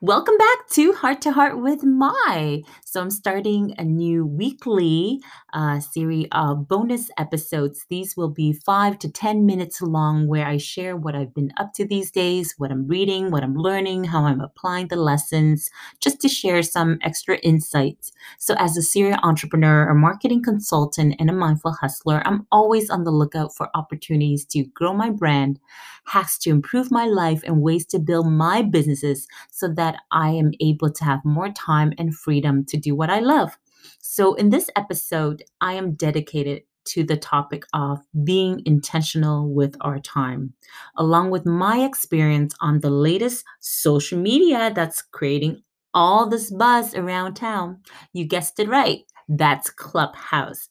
Welcome back to Heart to Heart with Mai. So, I'm starting a new weekly uh, series of bonus episodes. These will be five to 10 minutes long, where I share what I've been up to these days, what I'm reading, what I'm learning, how I'm applying the lessons, just to share some extra insights. So, as a serial entrepreneur, a marketing consultant, and a mindful hustler, I'm always on the lookout for opportunities to grow my brand, hacks to improve my life, and ways to build my businesses so that I am able to have more time and freedom to do what I love. So, in this episode, I am dedicated to the topic of being intentional with our time, along with my experience on the latest social media that's creating all this buzz around town. You guessed it right, that's Clubhouse.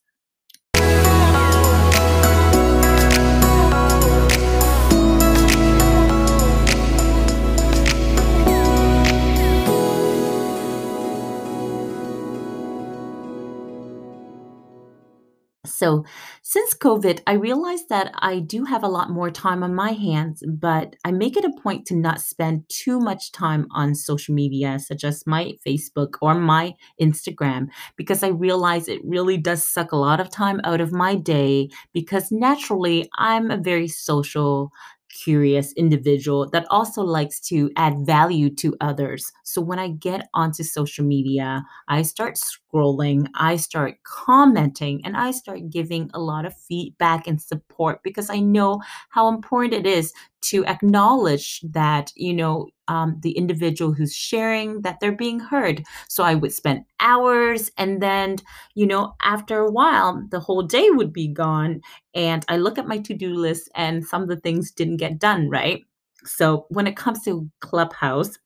So, since COVID, I realized that I do have a lot more time on my hands, but I make it a point to not spend too much time on social media, such as my Facebook or my Instagram, because I realize it really does suck a lot of time out of my day. Because naturally, I'm a very social curious individual that also likes to add value to others. So when I get onto social media, I start scrolling, I start commenting, and I start giving a lot of feedback and support because I know how important it is to acknowledge that, you know, um, the individual who's sharing that they're being heard. So I would spend hours and then, you know, after a while, the whole day would be gone. And I look at my to do list and some of the things didn't get done, right? So when it comes to Clubhouse,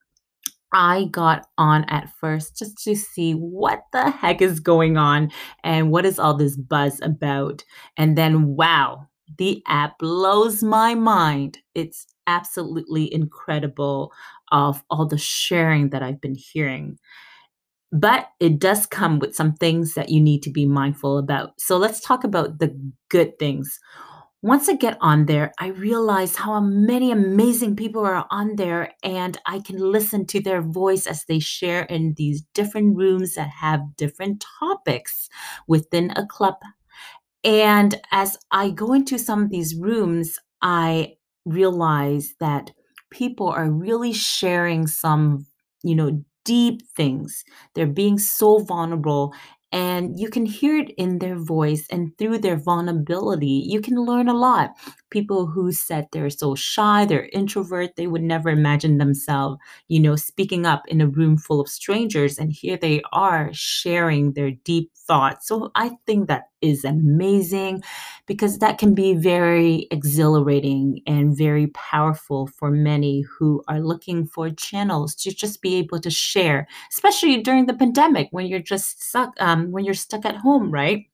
I got on at first just to see what the heck is going on and what is all this buzz about. And then, wow, the app blows my mind. It's absolutely incredible of all the sharing that I've been hearing. But it does come with some things that you need to be mindful about. So let's talk about the good things. Once I get on there, I realize how many amazing people are on there, and I can listen to their voice as they share in these different rooms that have different topics within a club. And as I go into some of these rooms, I realize that people are really sharing some, you know, deep things. They're being so vulnerable and you can hear it in their voice and through their vulnerability you can learn a lot. People who said they're so shy they're introvert they would never imagine themselves you know speaking up in a room full of strangers and here they are sharing their deep thoughts. So i think that is amazing because that can be very exhilarating and very powerful for many who are looking for channels to just be able to share especially during the pandemic when you're just stuck um, when you're stuck at home right?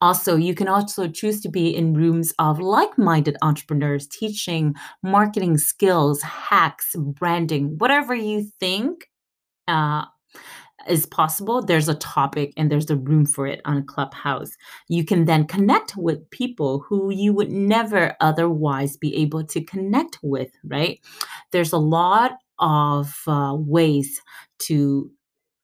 Also, you can also choose to be in rooms of like minded entrepreneurs teaching marketing skills, hacks, branding, whatever you think uh, is possible. There's a topic and there's a room for it on Clubhouse. You can then connect with people who you would never otherwise be able to connect with, right? There's a lot of uh, ways to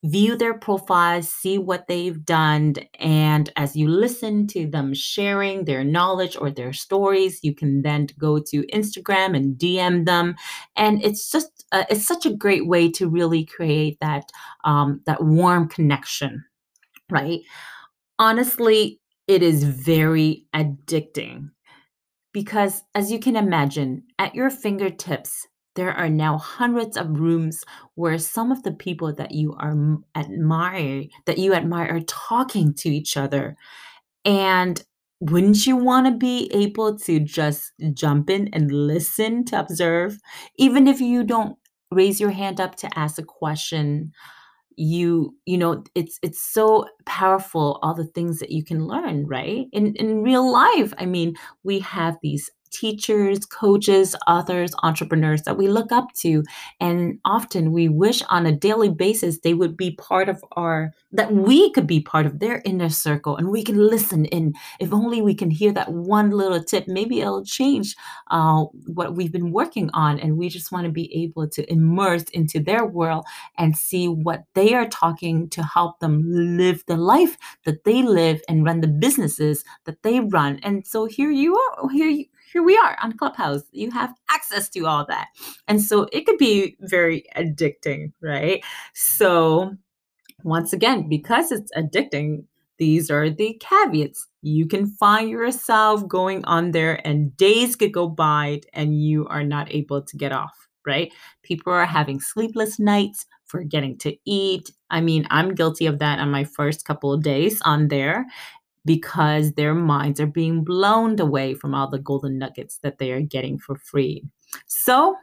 view their profiles, see what they've done. And as you listen to them sharing their knowledge or their stories, you can then go to Instagram and DM them. And it's just, uh, it's such a great way to really create that, um, that warm connection, right? Honestly, it is very addicting because as you can imagine, at your fingertips, there are now hundreds of rooms where some of the people that you are admire that you admire are talking to each other. And wouldn't you want to be able to just jump in and listen to observe? Even if you don't raise your hand up to ask a question you you know it's it's so powerful all the things that you can learn right? In in real life i mean we have these teachers, coaches, authors, entrepreneurs that we look up to. And often we wish on a daily basis they would be part of our, that we could be part of their inner circle and we can listen in. If only we can hear that one little tip, maybe it'll change uh, what we've been working on. And we just want to be able to immerse into their world and see what they are talking to help them live the life that they live and run the businesses that they run. And so here you are, here you, here we are on Clubhouse. You have access to all that. And so it could be very addicting, right? So, once again, because it's addicting, these are the caveats. You can find yourself going on there, and days could go by and you are not able to get off, right? People are having sleepless nights, forgetting to eat. I mean, I'm guilty of that on my first couple of days on there because their minds are being blown away from all the golden nuggets that they are getting for free. So,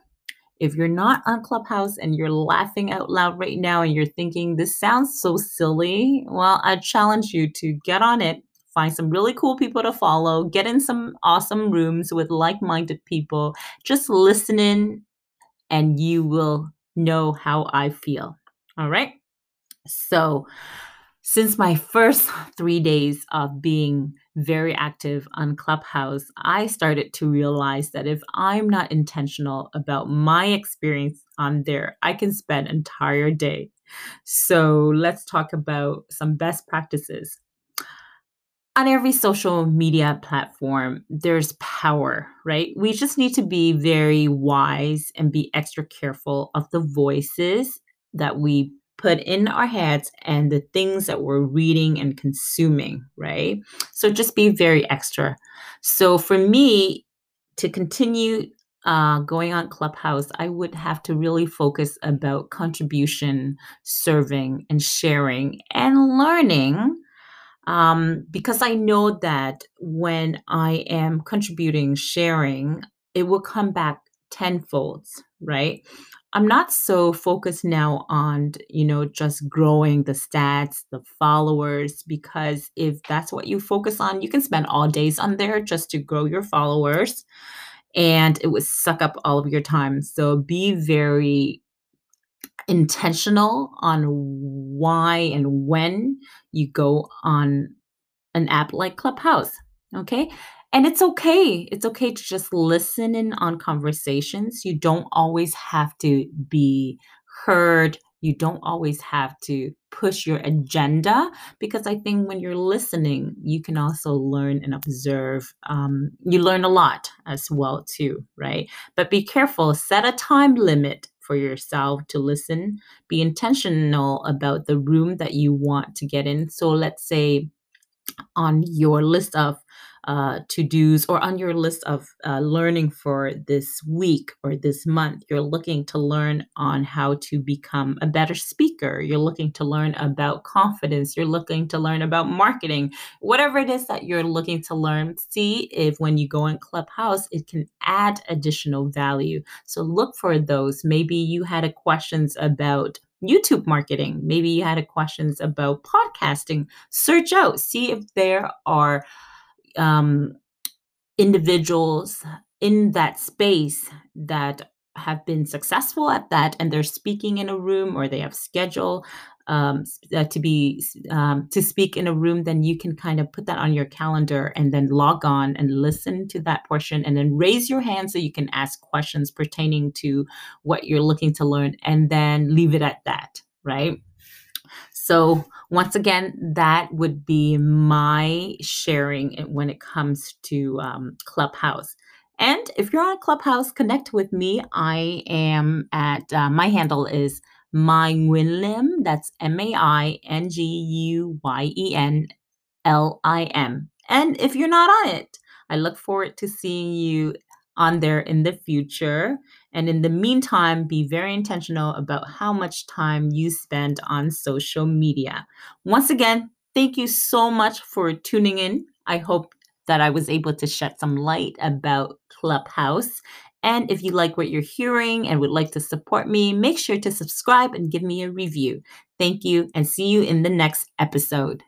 if you're not on Clubhouse and you're laughing out loud right now and you're thinking, this sounds so silly, well, I challenge you to get on it, find some really cool people to follow, get in some awesome rooms with like minded people, just listen in, and you will know how I feel. All right. So, since my first three days of being very active on Clubhouse, I started to realize that if I'm not intentional about my experience on there, I can spend entire day. So let's talk about some best practices. On every social media platform, there's power, right? We just need to be very wise and be extra careful of the voices that we put in our heads and the things that we're reading and consuming, right? So just be very extra. So for me, to continue uh, going on Clubhouse, I would have to really focus about contribution, serving, and sharing and learning. Um, because I know that when I am contributing, sharing, it will come back tenfold, right? I'm not so focused now on, you know, just growing the stats, the followers, because if that's what you focus on, you can spend all days on there just to grow your followers and it would suck up all of your time. So be very intentional on why and when you go on an app like Clubhouse. Okay. And it's okay. It's okay to just listen in on conversations. You don't always have to be heard. You don't always have to push your agenda because I think when you're listening, you can also learn and observe. Um, you learn a lot as well too, right? But be careful. Set a time limit for yourself to listen. Be intentional about the room that you want to get in. So let's say on your list of uh, to dos or on your list of uh, learning for this week or this month. You're looking to learn on how to become a better speaker. You're looking to learn about confidence. You're looking to learn about marketing. Whatever it is that you're looking to learn, see if when you go in Clubhouse, it can add additional value. So look for those. Maybe you had a questions about YouTube marketing. Maybe you had a questions about podcasting. Search out, see if there are um, individuals in that space that have been successful at that and they're speaking in a room or they have schedule um, uh, to be um, to speak in a room then you can kind of put that on your calendar and then log on and listen to that portion and then raise your hand so you can ask questions pertaining to what you're looking to learn and then leave it at that right so, once again, that would be my sharing when it comes to um, Clubhouse. And if you're on Clubhouse, connect with me. I am at uh, my handle is Mai Nguyen Lim. That's M A I N G U Y E N L I M. And if you're not on it, I look forward to seeing you on there in the future. And in the meantime, be very intentional about how much time you spend on social media. Once again, thank you so much for tuning in. I hope that I was able to shed some light about Clubhouse. And if you like what you're hearing and would like to support me, make sure to subscribe and give me a review. Thank you and see you in the next episode.